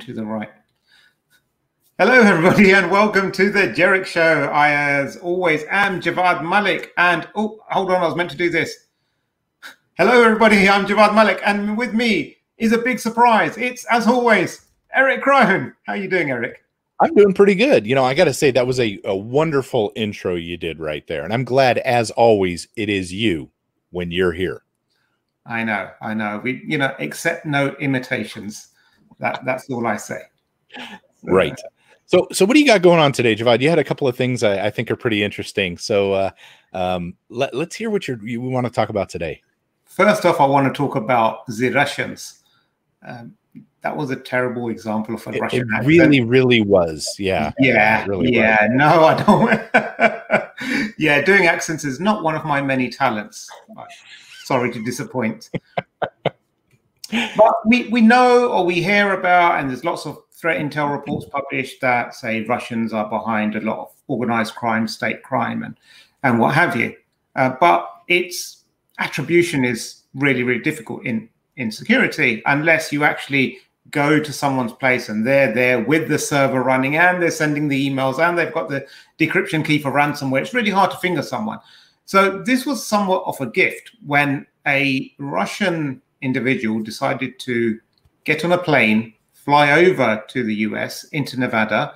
to the right. Hello, everybody, and welcome to the Jerich Show. I, as always, am Javvad Malik. And oh, hold on, I was meant to do this. Hello, everybody. I'm Javvad Malik, and with me is a big surprise. It's, as always, Erich Kron. How are you doing, Erich? I'm doing pretty good. You know, I got to say that was a, a wonderful intro you did right there, and I'm glad, as always, it is you when you're here. I know, I know. We, you know, accept no imitations. That that's all I say. right. So, so what do you got going on today, Javvad? You had a couple of things I, I think are pretty interesting. So, uh, um, let, us hear what you're, you want to talk about today. First off, I want to talk about the Russians. Um, that was a terrible example of a it, Russian. It really, really was. Yeah. Yeah. Really yeah. Was. No, I don't. yeah, doing accents is not one of my many talents. Sorry to disappoint. But we, we know or we hear about, and there's lots of threat intel reports published that say Russians are behind a lot of organized crime, state crime, and and what have you. Uh, but its attribution is really, really difficult in in security unless you actually go to someone's place and they're there with the server running and they're sending the emails and they've got the decryption key for ransomware. It's really hard to finger someone. So this was somewhat of a gift when a Russian individual decided to get on a plane fly over to the US into Nevada,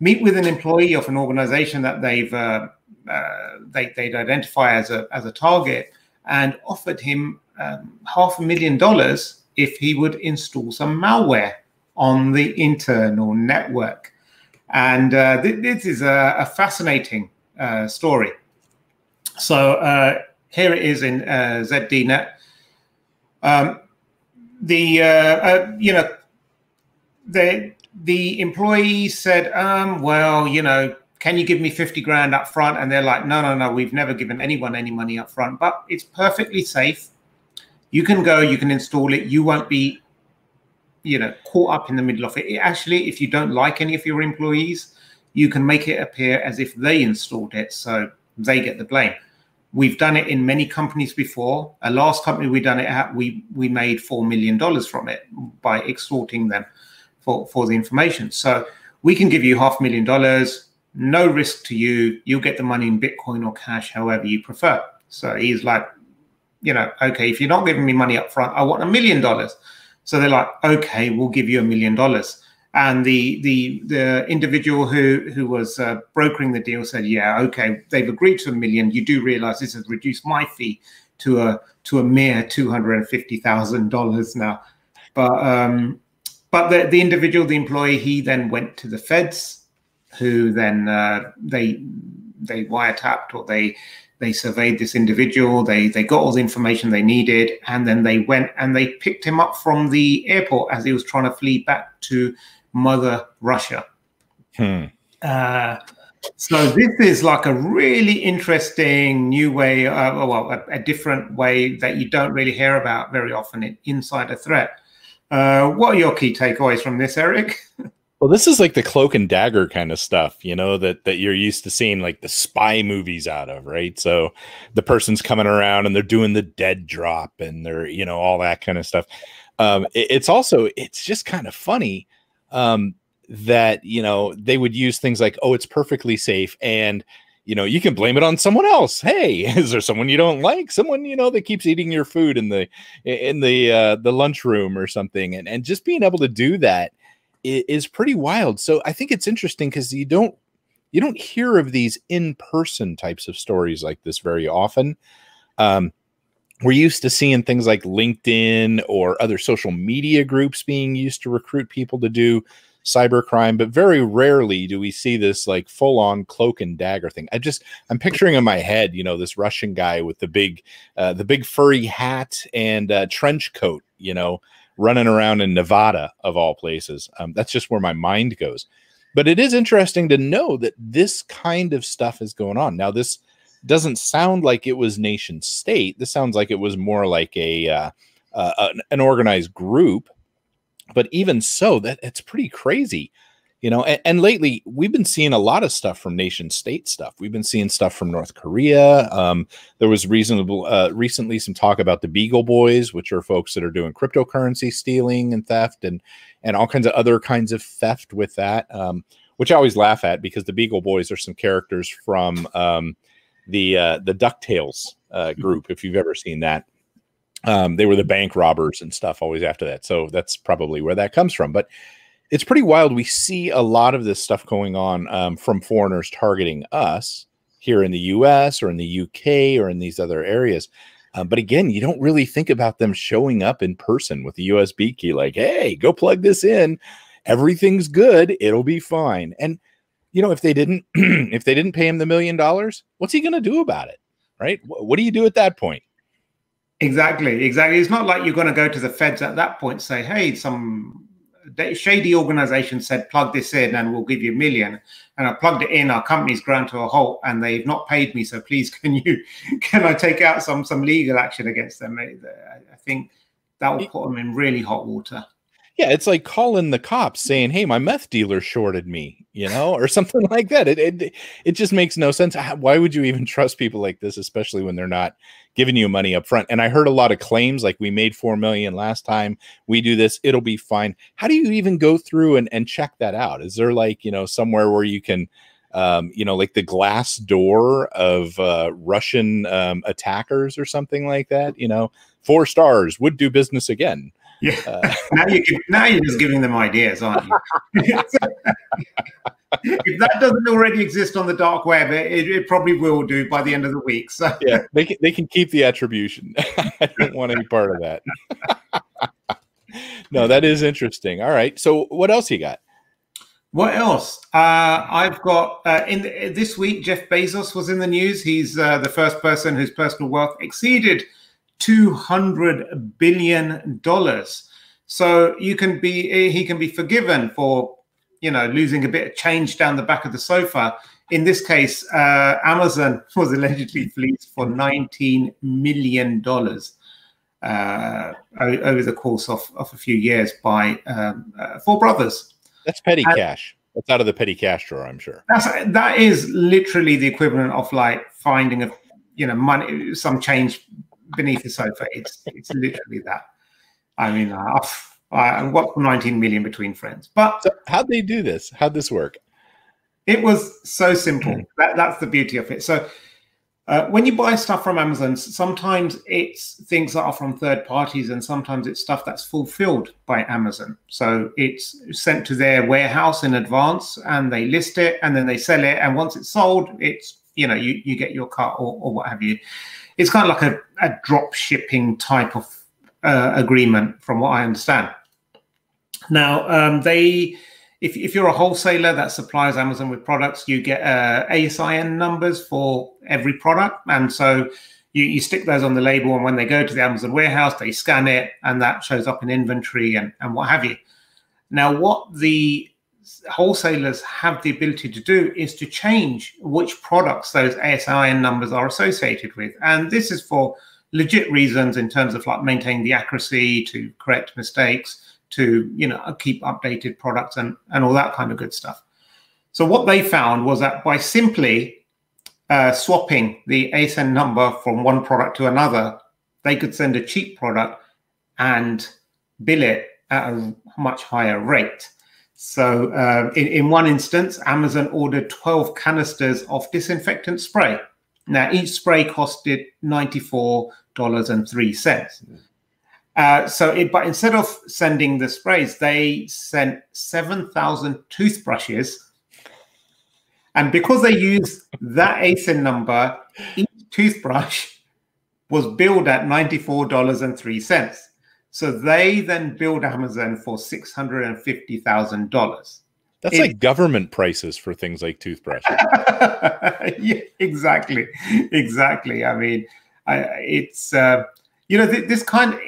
meet with an employee of an organization that they've uh, uh, they, would identify as a as a target, and offered him um, half a million dollars if he would install some malware on the internal network. And uh, th- this is a, a fascinating uh, story. So uh, here it is in uh, ZDNet. Um, the uh, you know the the employee said, um, well, you know, can you give me 50 grand up front? And they're like, no, no, no, we've never given anyone any money up front, but it's perfectly safe. You can go, you can install it. You won't be, you know, caught up in the middle of it. it actually, if you don't like any of your employees, you can make it appear as if they installed it. So they get the blame. We've done it in many companies before. A last company we done it at, we we made four million dollars from it by extorting them for, for the information. So we can give you half a million dollars, no risk to you. You'll get the money in Bitcoin or cash, however you prefer. So he's like, you know, okay, if you're not giving me money up front, I want a million dollars. So they're like, okay, we'll give you a million dollars. And the the the individual who who was uh, brokering the deal said, yeah, okay, they've agreed to a million. You do realize this has reduced my fee to a to a mere two hundred and fifty thousand dollars now. But um, but the, the individual, the employee, he then went to the feds, who then uh, they they wiretapped or they they surveyed this individual. They they got all the information they needed, and then they went and they picked him up from the airport as he was trying to flee back to Mother Russia. Hmm. Uh, so this is like a really interesting new way, uh, well, a, a, different way that you don't really hear about very often in Insider Threat. Uh, what are your key takeaways from this, Erich? Well, this is like the cloak and dagger kind of stuff, you know, that that you're used to seeing like the spy movies out of, right? So the person's coming around and they're doing the dead drop and they're, you know, all that kind of stuff. Um, it, it's also it's just kind of funny um, that you know they would use things like, oh, it's perfectly safe and you know you can blame it on someone else. Hey is there someone you don't like? Someone you know that keeps eating your food in the in the uh the lunchroom or something and and just being able to do that is pretty wild. So i think it's interesting because you don't you don't hear of these in-person types of stories like this very often. Um we're used to seeing things like linkedin or other social media groups being used to recruit people to do cybercrime, but very rarely do we see this like full on cloak and dagger thing. I just I'm picturing in my head, you know, this Russian guy with the big uh, the big furry hat and uh, trench coat, you know, running around in Nevada of all places. Um, that's just where my mind goes. But it is interesting to know that this kind of stuff is going on. Now, this doesn't sound like it was nation state. This sounds like it was more like a uh, uh, an organized group but even so that it's pretty crazy you know and, and, lately we've been seeing a lot of stuff from nation state stuff we've been seeing stuff from north korea um, there was reasonable uh, recently some talk about the beagle boys which are folks that are doing cryptocurrency stealing and theft and and all kinds of other kinds of theft with that. Um, which I always laugh at because the Beagle Boys are some characters from um, the uh, the Ducktales uh, group. If you've ever seen that, um, they were the bank robbers and stuff always after that. So that's probably where that comes from. But it's pretty wild. We see a lot of this stuff going on um, from foreigners targeting us here in the U.S. or in the U.K. or in these other areas. Um, but again, you don't really think about them showing up in person with a USB key, like, "Hey, go plug this in. Everything's good. It'll be fine." And you know, if they didn't, if they didn't pay him the million dollars, what's he going to do about it? Right? What do you do at that point? Exactly, exactly. It's not like you're going to go to the feds at that point say, "Hey, some shady organization said plug this in and we'll give you a million and i plugged it in our company's ground to a halt and they've not paid me so please can you can i take out some some legal action against them i think that will put them in really hot water yeah, it's like calling the cops saying, "Hey, my meth dealer shorted me," you know, or something like that. It it it just makes no sense. Why would you even trust people like this, especially when they're not giving you money up front? And I heard a lot of claims like we made 4 million last time, we do this, it'll be fine. How do you even go through and and check that out? Is there like, you know, somewhere where you can um, you know, like the Glassdoor of uh, Russian um, attackers or something like that. You know, four stars would do business again. Yeah. Uh, now you can, now you're just giving them ideas, aren't you? if that doesn't already exist on the dark web, it, it, probably will do by the end of the week. So yeah, they can they can keep the attribution. I don't want any part of that. no, that is interesting. All right. So what else you got? What else? Uh, I've got uh, in the, this week. Jeff Bezos was in the news. He's uh, the first person whose personal wealth exceeded 200 billion dollars. So you can be he can be forgiven for you know losing a bit of change down the back of the sofa. In this case, uh, Amazon was allegedly fleeced for 19 million dollars uh, over the course of, of a few years by um, uh, four brothers. That's petty and cash. That's out of the petty cash drawer, I'm sure. That's that is literally the equivalent of like finding a you know money some change beneath the sofa. It's it's literally that. I mean, uh, uh, what 19 million between friends. But so how'd they do this? How'd this work? It was so simple. that, that's the beauty of it. So uh, when you buy stuff from Amazon, sometimes it's things that are from third parties, and sometimes it's stuff that's fulfilled by Amazon. So it's sent to their warehouse in advance, and they list it, and then they sell it. And once it's sold, it's you know you you get your cut or, or what have you it's kind of like a, a drop shipping type of uh, agreement, from what I understand. Now, um, they, if, if you're a wholesaler that supplies Amazon with products, you get uh, ASIN numbers for every product, and so you, you stick those on the label, and when they go to the Amazon warehouse, they scan it, and that shows up in inventory and, and what have you. Now, what the wholesalers have the ability to do is to change which products those ASIN numbers are associated with. And this is for legit reasons in terms of like maintaining the accuracy, to correct mistakes, to you know keep updated products and, and all that kind of good stuff. So what they found was that by simply uh, swapping the ASIN number from one product to another, they could send a cheap product and bill it at a much higher rate. So, uh, in, in one instance, Amazon ordered 12 canisters of disinfectant spray. Now, each spray costed $94.03. Uh, so, it, but instead of sending the sprays, they sent 7,000 toothbrushes. And because they used that ASIN number, each toothbrush was billed at $94.03. So they then build Amazon for six hundred and fifty thousand dollars. That's it, like government prices for things like toothbrushes. yeah, exactly, exactly. I mean, I, it's uh, you know th- this kind. Of,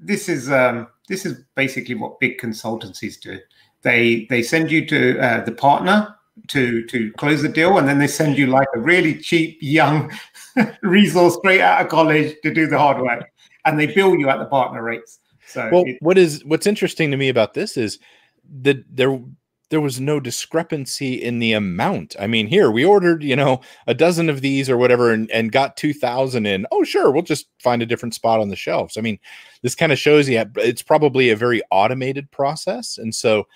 this is um, this is basically what big consultancies do. They they send you to uh, the partner to to close the deal, and then they send you like a really cheap young resource straight out of college to do the hard work and they bill you at the partner rates. So well, it, what is what's interesting to me about this is that there there was no discrepancy in the amount. I mean, here we ordered, you know, a dozen of these or whatever and, and got 2000 in. Oh, sure, we'll just find a different spot on the shelves. I mean, this kind of shows you it's probably a very automated process. And so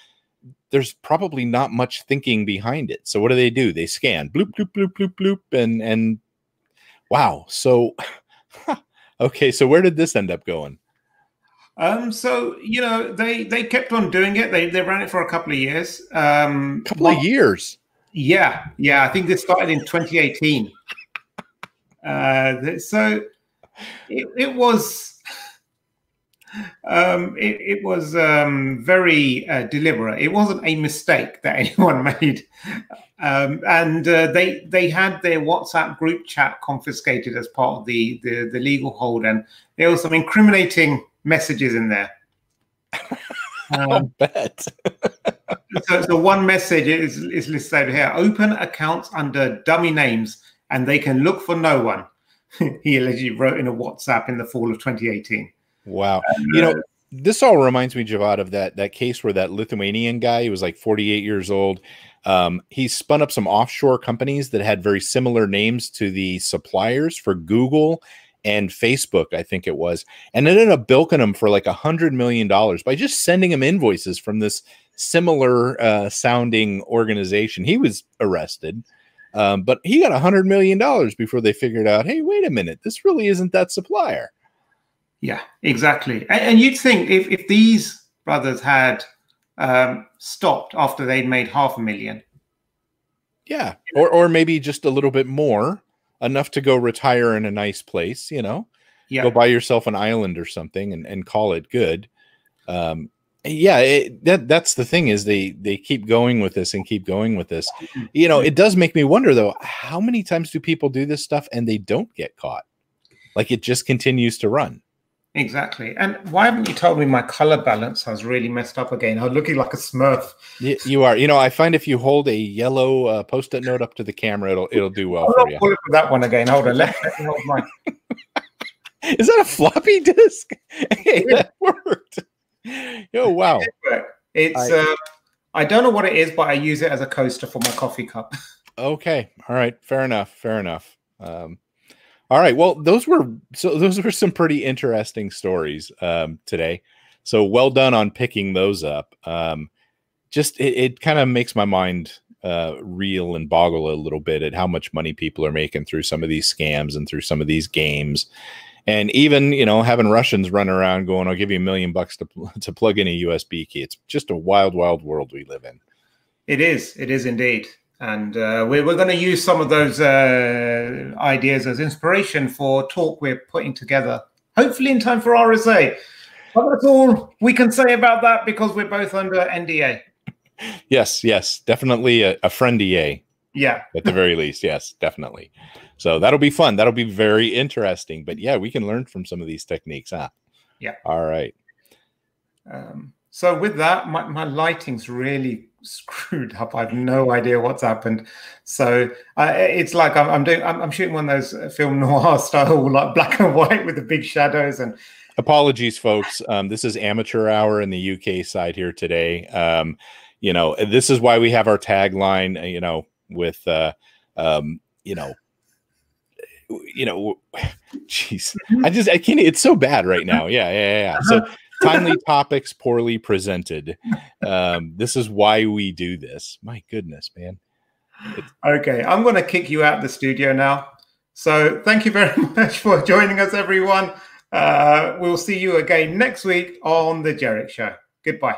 there's probably not much thinking behind it. So what do they do? They scan bloop, bloop, bloop, bloop, bloop, and, and wow. So, okay. So where did this end up going? Um, so you know they they kept on doing it. They they ran it for a couple of years. Um, couple well, of years. Yeah, yeah. I think this started in 2018. Uh, so it, it was um, it, it, was um, very uh, deliberate. It wasn't a mistake that anyone made, um, and uh, they they had their WhatsApp group chat confiscated as part of the the, the legal hold, and there was some incriminating messages in there. Um, I'll bet. so, so one message is, is listed over here. Open accounts under dummy names and they can look for no one. he allegedly wrote in a WhatsApp in the fall of 2018. Wow. Um, you know, uh, this all reminds me, Javvad, of that that case where that Lithuanian guy, he was like 48 years old. Um, he spun up some offshore companies that had very similar names to the suppliers for Google and Facebook, I think it was, and ended up bilking them for like a hundred million dollars by just sending him invoices from this similar uh, sounding organization. He was arrested, um, but he got a hundred million dollars before they figured out, hey, wait a minute, this really isn't that supplier. Yeah, exactly. And, and you'd think if, if these brothers had um, stopped after they'd made half a million. Yeah, or or maybe just a little bit more enough to go retire in a nice place, you know, yeah. go buy yourself an island or something and, and call it good. Um, yeah, it, that that's the thing is they they keep going with this and keep going with this. You know, it does make me wonder though, how many times do people do this stuff and they don't get caught? Like it just continues to run. Exactly. And why haven't you told me my color balance has really messed up again? I'm looking like a smurf. You, you are. You know, I find if you hold a yellow uh, post-it note up to the camera, it'll it'll do well for you. For that one again. Hold on. Let, me hold mine. Is that a floppy disk? Hey, that worked. Oh wow. It's I, uh, I don't know what it is, but I use it as a coaster for my coffee cup. okay. All right. Fair enough. Fair enough. Um, all right. Well, those were so those were some pretty interesting stories um, today. So well done on picking those up. Um, just it, it kind of makes my mind uh, reel and boggle a little bit at how much money people are making through some of these scams and through some of these games. And even you know having Russians run around going, "I'll give you a million bucks to to plug in a USB key." It's just a wild, wild world we live in. It is. It is indeed and uh, we're, we're going to use some of those uh, ideas as inspiration for talk we're putting together hopefully in time for rsa but that's all we can say about that because we're both under nda yes yes definitely a, a friend da yeah. At the very least yes definitely. So that'll be fun. That'll be very interesting. But yeah we can learn from some of these techniques huh? Yeah. All right. Um, so with that my, my lighting's really screwed up. I have no idea what's happened. So uh, it's like I'm, I'm doing. I'm, I'm, shooting one of those uh, film noir style, like black and white with the big shadows. And apologies, folks. Um, this is amateur hour in the UK side here today. Um, you know, this is why we have our tagline. Uh, you know, with uh, um, you know. You know, jeez, I just I can't. It's so bad right now. Yeah, yeah, yeah. So timely topics poorly presented. Um, this is why we do this. My goodness, man. Okay, I'm going to kick you out the studio now. So thank you very much for joining us, everyone. Uh, we'll see you again next week on the Jerich Show. Goodbye.